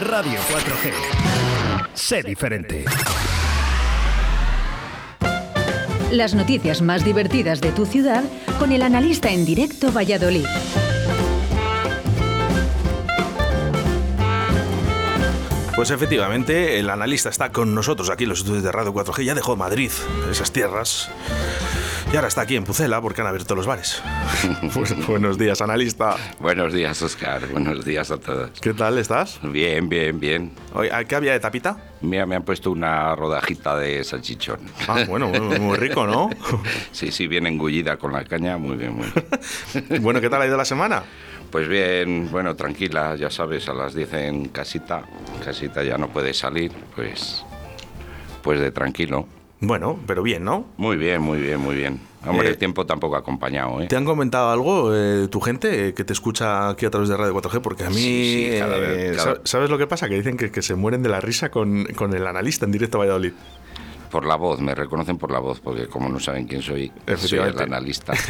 Radio 4G. Sé diferente. Las noticias más divertidas de tu ciudad con el analista en directo Valladolid. Pues efectivamente, el analista está con nosotros aquí en los estudios de Radio 4G. Ya dejó Madrid, esas tierras. Y ahora está aquí en Pucela porque han abierto los bares. Pues, buenos días, analista. Buenos días, Oscar. Buenos días a todos. ¿Qué tal estás? Bien, bien, bien. ¿Qué había de tapita? Mira, me han puesto una rodajita de salchichón. Ah, bueno, muy, muy rico, ¿no? Sí, sí, bien engullida con la caña. Muy bien, muy bien. bueno, ¿qué tal ha ido la semana? Pues bien, bueno, tranquila, ya sabes, a las 10 en casita. Casita ya no puede salir, pues. Pues de tranquilo. Bueno, pero bien, ¿no? Muy bien, muy bien, muy bien. Hombre, Eh, el tiempo tampoco ha acompañado, ¿eh? ¿Te han comentado algo eh, tu gente eh, que te escucha aquí a través de Radio 4G? Porque a mí, Sí, sí, cada eh, vez, cada- sa- ¿sabes lo que pasa? Que dicen que, que se mueren de la risa con, con el analista en directo a Valladolid. Por la voz, me reconocen por la voz, porque como no saben quién soy, soy el analista.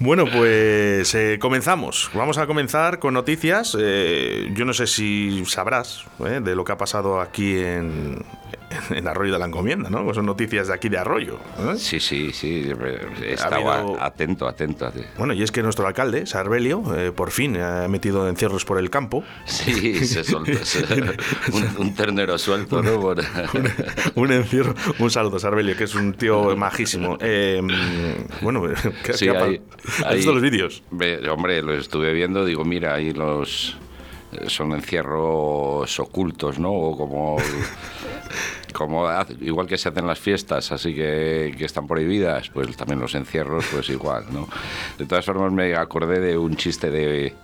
Bueno, pues eh, comenzamos. Vamos a comenzar con noticias. Eh, yo no sé si sabrás eh, de lo que ha pasado aquí en, en Arroyo de la Encomienda, ¿no? Pues son noticias de aquí de Arroyo. ¿eh? Sí, sí, sí, estaba habido- atento, atento. Bueno, y es que nuestro alcalde, Sarbelio, eh, por fin ha metido encierros por el campo. Sí, se soltó se- un, un ternero suelto, ¿no? Un encierro. Un saludo, Sarbelio, que es un tío majísimo. Eh, bueno, ¿qué, Sí, qué ha pa- ahí- ¿Has ahí- visto los vídeos? Hombre, lo estuve viendo, digo, mira, ahí los eh, son encierros ocultos, ¿no? O como como igual que se hacen las fiestas, así que, que están prohibidas, pues también los encierros, pues igual, ¿no? De todas formas me acordé de un chiste de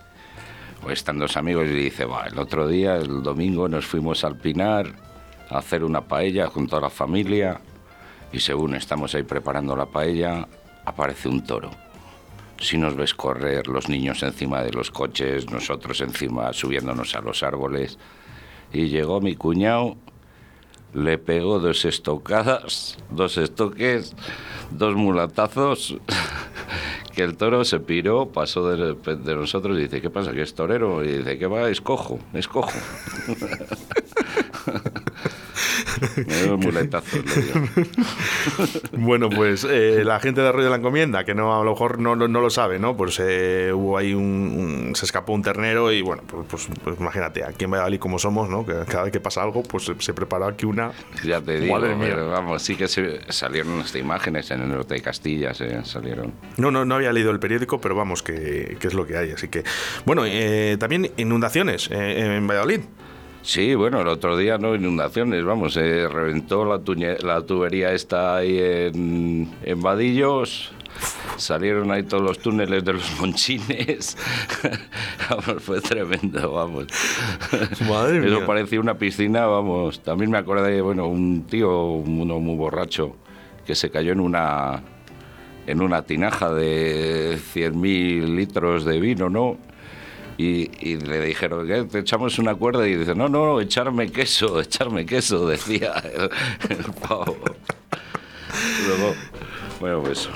o están dos amigos y dice, va, el otro día, el domingo, nos fuimos al Pinar a hacer una paella junto a la familia y según estamos ahí preparando la paella, aparece un toro. Si nos ves correr, los niños encima de los coches, nosotros encima subiéndonos a los árboles. Y llegó mi cuñado, le pegó dos estocadas, dos estoques, dos mulatazos, que el toro se piró, pasó de, de nosotros y dice, ¿qué pasa? ¿Que es torero? Y dice, ¿qué va? Es cojo, es cojo. Le dio. Bueno, pues eh, la gente de Arroyo de la Encomienda, que no a lo mejor no, no, no lo sabe, ¿no? Pues eh, hubo ahí un, un- se escapó un ternero y bueno, pues, pues, pues imagínate, aquí en Valladolid como somos, ¿no? Que cada vez que pasa algo, pues se, se prepara aquí una... Ya te digo, Madre mía. pero vamos, sí que se, salieron estas imágenes en el norte de Castilla, se salieron. No, no, no había leído el periódico, pero vamos, que, que es lo que hay. Así que, bueno, eh, también inundaciones eh, en Valladolid. Sí, bueno, el otro día no inundaciones, vamos, se reventó la, tuñe- la tubería esta ahí en, en Vadillos, salieron ahí todos los túneles de los monchines, vamos, fue tremendo, vamos. Madre mía. Eso parecía una piscina, vamos. También me acordé de, bueno, un tío, uno muy borracho, que se cayó en una en una tinaja de 100.000 litros de vino, ¿no? Y, y le dijeron, ¿qué? ¿Te echamos una cuerda? Y dice, no, no, echarme queso, echarme queso, decía el, el pavo. Luego, bueno, pues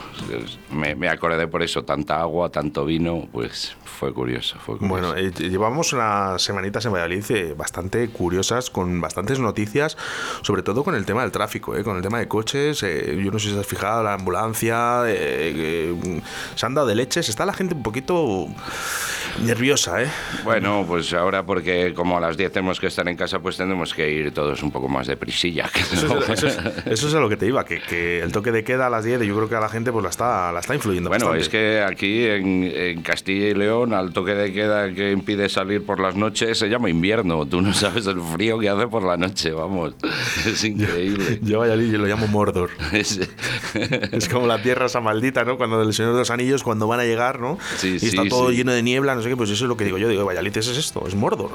me, me acordé por eso, tanta agua, tanto vino, pues fue curioso, fue curioso. Bueno, eh, llevamos unas semanitas en Valladolid eh, bastante curiosas, con bastantes noticias, sobre todo con el tema del tráfico, eh, con el tema de coches. eh, yo no sé si te has fijado, la ambulancia, eh, mm, se han dado de leches. Está la gente un poquito nerviosa, ¿eh? Bueno, pues ahora porque como a las 10 tenemos que estar en casa, pues tendremos que ir todos un poco más de prisilla. Eso es, eso es- eso es a lo que te iba, que, que el toque de queda a las 10, yo creo que a la gente pues la está, la está influyendo Bueno, bastante. es que aquí en, en Castilla y León, al toque de queda que impide salir por las noches, se llama invierno. Tú no sabes el frío que hace por la noche, vamos. Es increíble. Yo Valladolid yo lo llamo Mordor. Es- Es como la tierra esa maldita, ¿no? Cuando del Señor de los Anillos, cuando van a llegar, ¿no? Sí, y sí, está todo sí. lleno de niebla, no sé qué, pues eso es lo que digo yo. Digo, Valladolid es esto, es Mordor.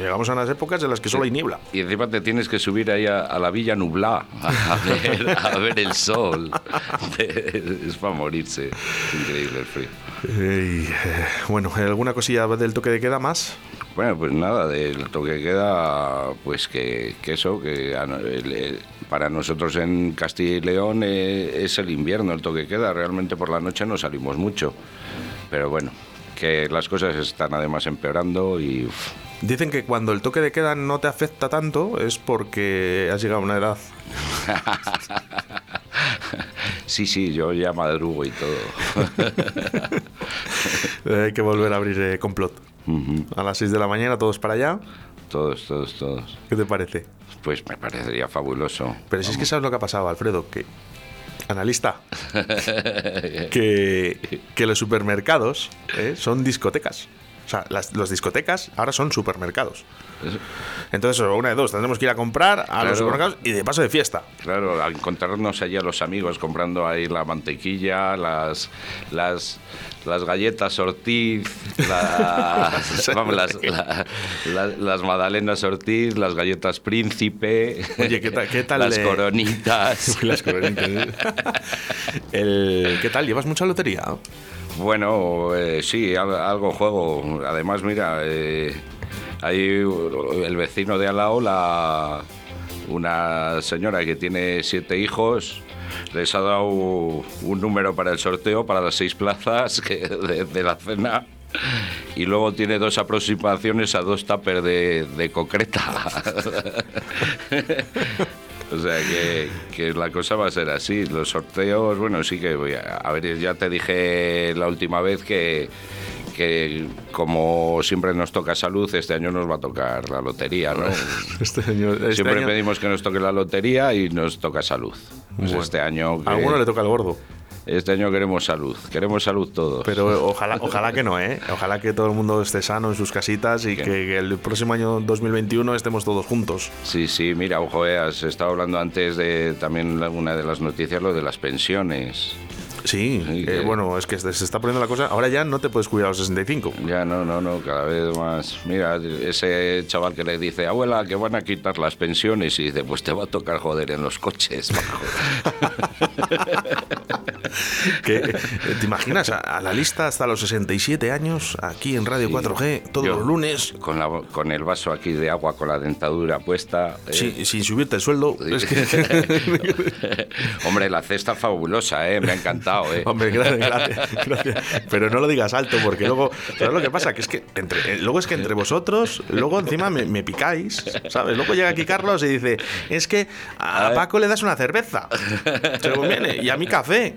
Llegamos a unas épocas en las que solo hay niebla. Y encima te tienes que subir ahí a, a la villa nublá a ver, a ver el sol. Es para morirse. Es increíble el frío. Eh, bueno, ¿alguna cosilla del toque de queda más? Bueno, pues nada, del toque de queda, pues que, que eso, que el- el- para nosotros en Castilla y León eh, es el invierno el toque de queda. Realmente por la noche no salimos mucho. Pero bueno, que las cosas están además empeorando y Dicen que cuando el toque de queda no te afecta tanto es porque has llegado a una edad. Sí, sí, yo ya madrugo y todo. Hay que volver a abrir eh, complot. A las 6 de la mañana, todos para allá. Todos, todos, todos. ¿Qué te parece? Pues me parecería fabuloso. Pero si es que sabes lo que ha pasado, Alfredo, que analista, que, que los supermercados eh, son discotecas. O sea, las los discotecas ahora son supermercados. Entonces, una de dos, tendremos que ir a comprar a Claro. los supermercados y de paso de fiesta. Claro, al encontrarnos allí a los amigos comprando ahí la mantequilla, las las, las galletas Ortiz, las, vamos, las, la- la- las magdalenas Ortiz, las galletas Príncipe, Oye, ¿qué tal- qué tal las coronitas. Las coronitas. El, ¿Qué tal? ¿Llevas mucha lotería? Bueno, eh, sí, al- algo juego. Además, mira, eh, hay el vecino de al lado, la, una señora que tiene siete hijos, les ha dado un número para el sorteo para las seis plazas de, la cena. Y luego tiene dos aproximaciones a dos tuppers de concreta. O sea que, que la cosa va a ser así. Los sorteos, bueno, sí que voy a, a ver, ya te dije la última vez que, que como siempre nos toca salud, este año nos va a tocar la lotería, ¿no? Este año, este siempre año- pedimos que nos toque la lotería y nos toca salud. Pues Bueno. este año que- A alguno le toca el gordo. Este año queremos salud, queremos salud todos. Pero ojalá, ojalá que no, ¿eh? Ojalá que todo el mundo esté sano en sus casitas y que, que el próximo año 2021 estemos todos juntos. Sí, sí, mira, ojo, eh, has estado hablando antes de también una de las noticias, lo de las pensiones. Sí, eh, bueno, es que se está poniendo la cosa. Ahora ya no te puedes cuidar a los 65. Ya, no, no, no, cada vez más. Mira, ese chaval que le dice, abuela, que van a quitar las pensiones, y dice, pues te va a tocar joder en los coches. majo". Que, eh, ¿Te imaginas a, a la lista hasta los 67 años aquí en Radio Sí. 4G todos Yo, los lunes? Con, la, con el vaso aquí de agua, con la dentadura puesta. eh. Sí, sin subirte el sueldo. Es que- Hombre, la cesta fabulosa, ¿eh? Me ha encantado, ¿eh? Hombre, gracias, gracias, gracias. Pero no lo digas alto, porque luego, ¿sabes lo que pasa? Que es que entre, eh, luego es que entre vosotros, luego encima me, me picáis, ¿sabes? Luego llega aquí Carlos y dice, es que a Paco le das una cerveza, se lo conviene, y a mí café,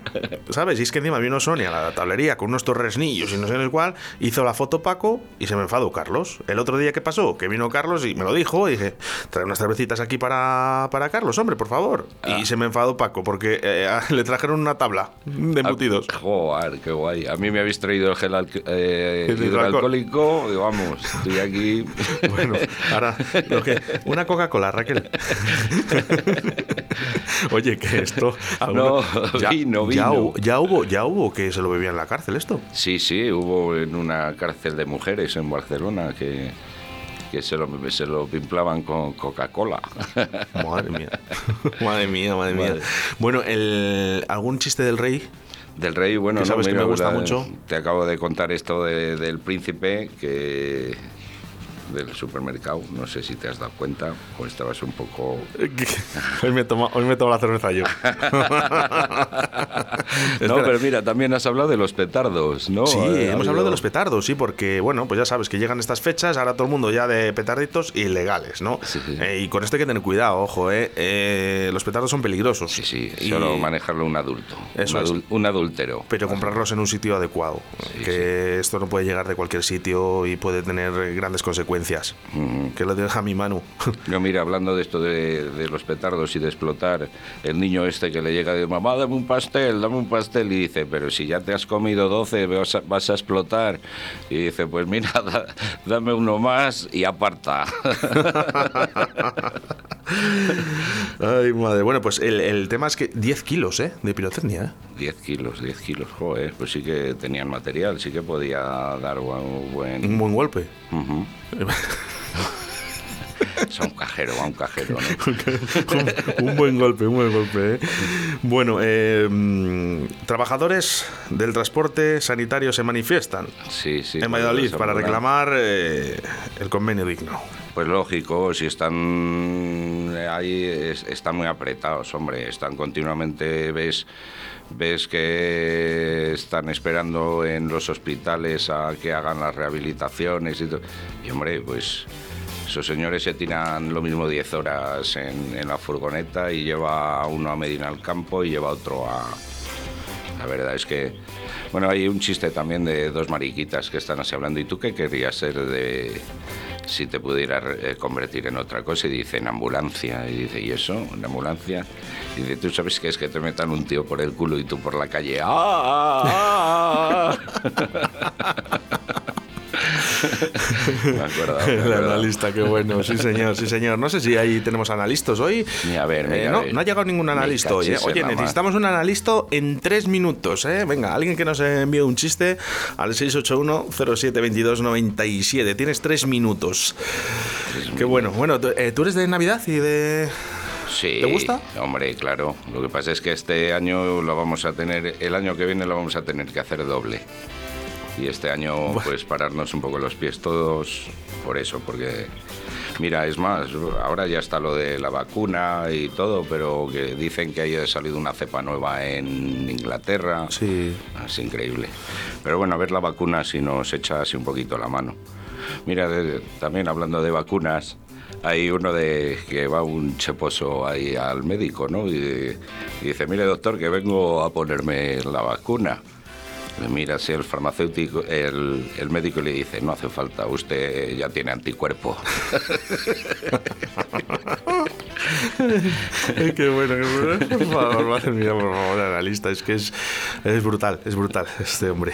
¿sabes? Y es que encima vino Sonia a la tablería con unos torresnillos y no sé en el cual, hizo la foto Paco y se me enfadó Carlos. El otro día que pasó, que vino Carlos y me lo dijo, y dije, trae unas cervecitas aquí para, para Carlos, hombre, por favor. Y se me enfadó Paco porque eh, le trajeron una tabla de embutidos. Joder, qué guay. A mí me habéis traído el gel alc- eh, hidroalcohólico y vamos, estoy aquí. Bueno, ahora, lo que, una Coca-Cola, Raquel. Oye, que esto. No, Ya, vino. ya hubo, ya hubo que se lo bebía en la cárcel esto. Sí, sí, hubo en una cárcel de mujeres en Barcelona que, que se, lo, se lo pimplaban con Coca-Cola. Madre mía. Madre mía, madre mía. Madre. Bueno, el, ¿algún chiste del rey? Del rey, bueno, Que no, sabes que me gusta la- mucho. Te acabo de contar esto de- del príncipe que del supermercado, no sé si te has dado cuenta o estabas un poco Hoy me tomo, hoy me tomo la cerveza yo. No, pero mira, también has hablado de los petardos, ¿no? Sí, Eh, hemos ha hablado de los petardos, sí, porque, bueno, pues ya sabes que llegan estas fechas, ahora todo el mundo ya de petarditos ilegales, ¿no? Sí, sí. Eh, y con esto hay que tener cuidado, ojo, ¿eh? Eh, los petardos son peligrosos. Sí, sí, Y- solo manejarlo un adulto. Eso un, es. adul- un adúltero. Pero comprarlos en un sitio adecuado, Sí, que esto no puede llegar de cualquier sitio y puede tener eh, grandes consecuencias. Que lo deja mi mano. No, mira, hablando de esto de, de los petardos y de explotar, el niño este que le llega de mamá, dame un pastel, dame un pastel, y dice, pero si ya te has comido 12, vas a, vas a explotar. Y dice, pues mira, da- dame uno más y aparta. Ay, madre. Bueno, pues el, el tema es que 10 kilos, ¿eh? De pirotecnia, ¿eh? 10 kilos, 10 kilos, joder, pues sí que tenían material, sí que podía dar un buen... Un buen golpe. Ujú. Es a un cajero, a un cajero, ¿no? un, un buen golpe, un buen golpe. ¿eh? Bueno, eh, mm, trabajadores del transporte sanitario se manifiestan Sí, sí. en pues Valladolid para reclamar eh, el convenio digno. Pues lógico, si están ahí es- están muy apretados, hombre. Están continuamente, ves, ves que están esperando en los hospitales a que hagan las rehabilitaciones y todo. Y, hombre, pues esos señores se tiran lo mismo 10 horas en, en la furgoneta y lleva a uno a Medina al campo y lleva otro a... La verdad es que... Bueno, hay un chiste también de dos mariquitas que están así hablando. ¿Y tú qué querrías ser de si te pudieras eh, convertir en otra cosa? Y dice, en ambulancia. Y dice, ¿y eso? ¿En ambulancia? Y dice, ¿tú sabes qué es que te metan un tío por el culo y tú por la calle? Ah, ah". Me acuerdo. me El acuerdo. analista, qué bueno, sí señor, sí señor. No sé si ahí tenemos analistas hoy. Ni a ver, Eh, a no, ver. no ha llegado ningún analista hoy. eh. Oye, necesitamos un analista en tres minutos. ¿eh? Venga, alguien que nos envíe un chiste al 681-072297. Tienes tres minutos. Qué bueno. Bueno, ¿tú- eh, ¿tú eres de Navidad y de...? Sí, ¿Te gusta? Hombre, claro. Lo que pasa es que este año lo vamos a tener, el año que viene lo vamos a tener que hacer doble. Y este año, pues pararnos un poco los pies todos por eso, porque mira, es más, ahora ya está lo de la vacuna y todo, pero que dicen que haya salido una cepa nueva en Inglaterra. Sí. Es increíble. Pero bueno, a ver la vacuna si nos echa así un poquito la mano. Mira, de- también hablando de vacunas, hay uno de que va un cheposo ahí al médico, ¿no? Y, y dice, mire doctor, que vengo a ponerme la vacuna. Le mira así el farmacéutico, el, el médico y le dice, no hace falta, usted ya tiene anticuerpo. qué bueno, qué bueno. Por favor, madre mía, por favor, analista. Es que es, es brutal, es brutal este hombre.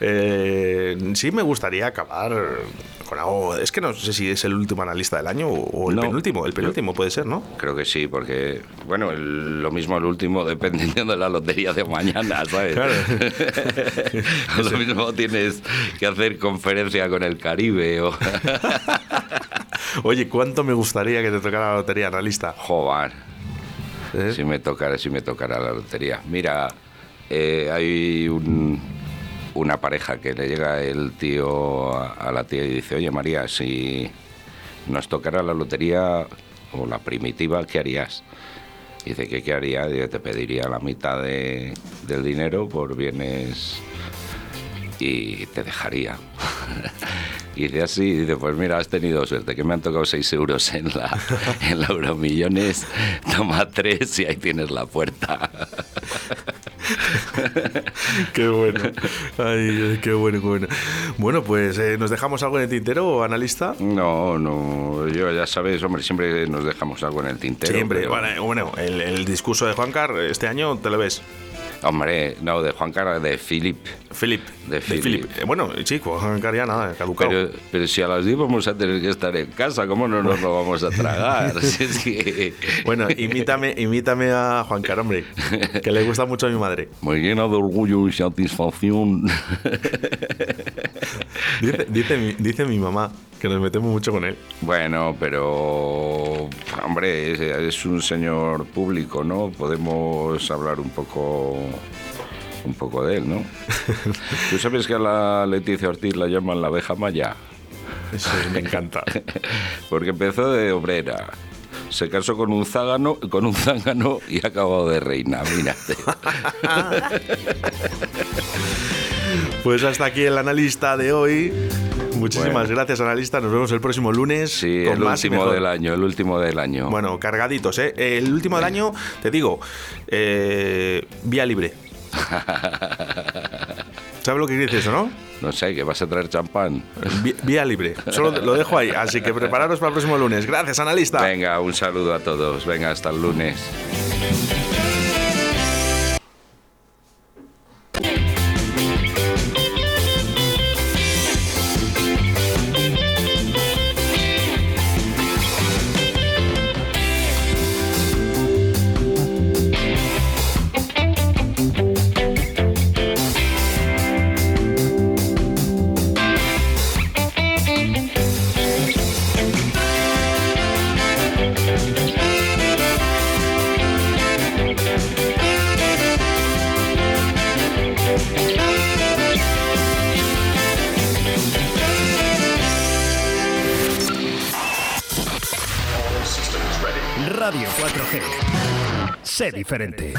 Eh, sí me gustaría acabar con algo... Es que no sé si es el último analista del año o, el No. penúltimo. El penúltimo puede ser, ¿no? Creo que sí, porque, bueno, el- lo mismo el último dependiendo de la lotería de mañana, ¿sabes? Claro. lo mismo tienes que hacer conferencia con el Caribe o... Oye, ¿cuánto me gustaría que te tocara la lotería analista? Joder, ¿Eh? si me tocara, si me tocara la lotería. Mira, eh, hay un- una pareja que le llega el tío a, a la tía y dice, oye María, si nos tocara la lotería o la primitiva, ¿qué harías? Dice, ¿qué, qué haría? Dice, te pediría la mitad de- del dinero por bienes y te dejaría. Y dice así, dice, pues mira, has tenido suerte, que me han tocado 6 euros en la, en la Euromillones, toma 3 y ahí tienes la puerta. Qué bueno. Ay, qué bueno, qué bueno. Bueno, pues eh, ¿nos dejamos algo en el tintero, analista? No, no, yo ya sabes, hombre, siempre nos dejamos algo en el tintero. Siempre. pero- Bueno, el, el discurso de Juan Car este año te lo ves. Hombre, no, de Juan Carlos, de Philip. Philip. De Philip. Eh, Bueno, chico, Juan Car ya nada, caducado. Pero, pero si a las 10 vamos a tener que estar en casa, ¿cómo no nos lo vamos a tragar? Si es que- Bueno, imítame, imítame a Juan Car, hombre, que le gusta mucho a mi madre. Me llena de orgullo y satisfacción. Dice, dice, mi, dice mi mamá que nos metemos mucho con él. Bueno, pero hombre, es, es un señor público, ¿no? Podemos hablar un poco un poco de él, ¿no? Tú sabes que a la Leticia Ortiz la llaman la abeja maya, Eso me encanta. porque empezó de obrera. Se casó con un zángano, con un zángano y ha acabado de reina, mírate. Pues hasta aquí el analista de hoy. Muchísimas Bueno. gracias, analista. Nos vemos el próximo lunes Sí, con el más último del año, el último del año. Bueno, cargaditos, ¿eh? El último del año, te digo, eh, vía libre. ¿Sabes lo que decir eso, no? No sé, que vas a traer champán. Vi- Vía libre. Solo lo dejo ahí. Así que prepararos para el próximo lunes. Gracias, analista. Venga, un saludo a todos. Venga, hasta el lunes. Sé diferente.